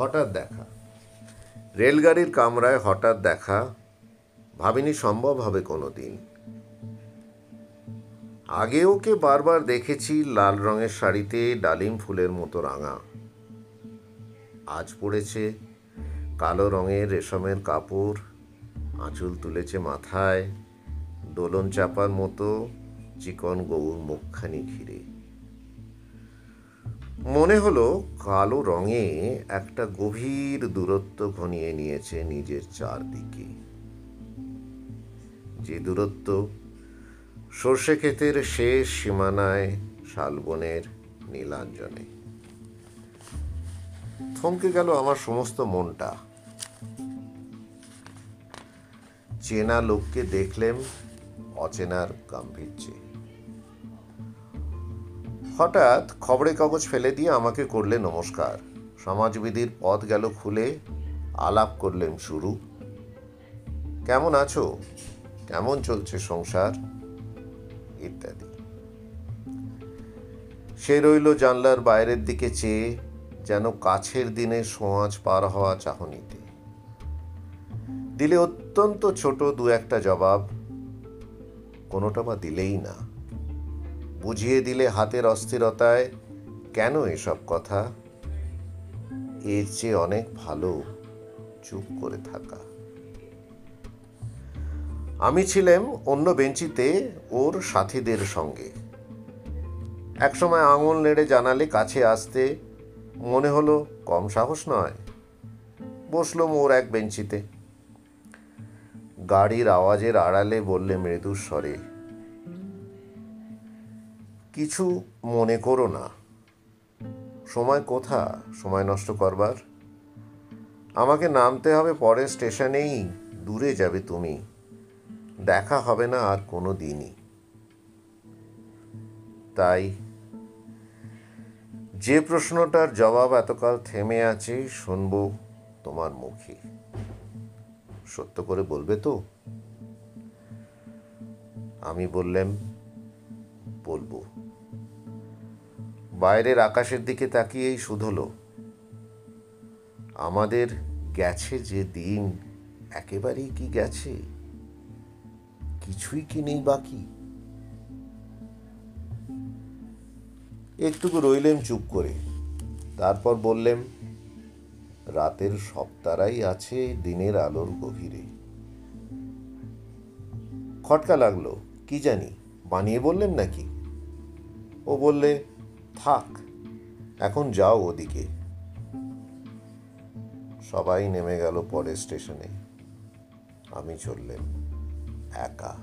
হঠাৎ দেখা। রেলগাড়ির কামরায় হঠাৎ দেখা, ভাবিনি সম্ভব হবে কোনো দিন আগে ওকে বারবার দেখেছি লাল রঙের শাড়িতে ডালিম ফুলের মতো রাঙা। আজ পড়েছে কালো রঙের রেশমের কাপড়, আঁচল তুলেছে মাথায়, দোলন চাপার মতো চিকন গৌর মুখখানি ঘিরে। মনে হলো কালো রঙে একটা গভীর দূরত্ব ঘনিয়ে নিয়েছে নিজের চারদিকে। যে দূরত্ব সর্ষে ক্ষেতের শেষ সীমানায় শালবনের নীলাঞ্জনে। থমকে গেল আমার সমস্ত মনটা। চেনা লোককে দেখলেম অচেনার গাম্ভীর্যে। হঠাৎ খবরের কাগজ ফেলে দিয়ে আমাকে করলে নমস্কার। সমাজবিধির পথ গেল খুলে, আলাপ করলেন শুরু। কেমন আছো? কেমন চলছে সংসার? ইত্যাদি। সে রইল জানলার বাইরের দিকে চেয়ে, যেন কাছের দিনে সোঁয়াজ পার হওয়া চাহনিতে। দিলে অত্যন্ত ছোট দু একটা জবাব, কোনোটা বা দিলেই না। বুঝিয়ে দিলে হাতের অস্থিরতায় কেন এসব কথা? এর চেয়ে অনেক ভালো চুপ করে থাকা। আমি ছিলাম অন্য বেঞ্চিতে ওর সাথীদের সঙ্গে। একসময় আঙুল নেড়ে জানালে কাছে আসতে মনে হলো কম সাহস নয়। বসলুম ওর এক বেঞ্চিতে। গাড়ির আওয়াজের আড়ালে বললে মৃদু স্বরে কিছু মনে করো না। সময় কোথা? সময় নষ্ট করবার। আমাকে নামতে হবে, পরের স্টেশনেই দূরে যাবে তুমি। দেখা হবে না আর কোনো দিনই। তাই যে প্রশ্নটার জবাব এতকাল থেমে আছে, শুনব তোমার মুখে। সত্য করে বলবে তো? আমি বললাম বলব। বাইরের আকাশের দিকে তাকিয়েই শুধলো। আমাদের গেছে যে দিন, একেবারেই কি গেছে? কিছুই কি নেই বাকি? একটুকু রইলেম চুপ করে। তারপর বললেম রাতের সপ্তারাই আছে দিনের আলোর গভীরে। খটকা লাগল, কি জানি। বানিয়ে বললেন নাকি? ও বললে, থাক, এখন যাও ওদিকে। সবাই নেমে গেল পরের স্টেশনে। আমি চললেন একা।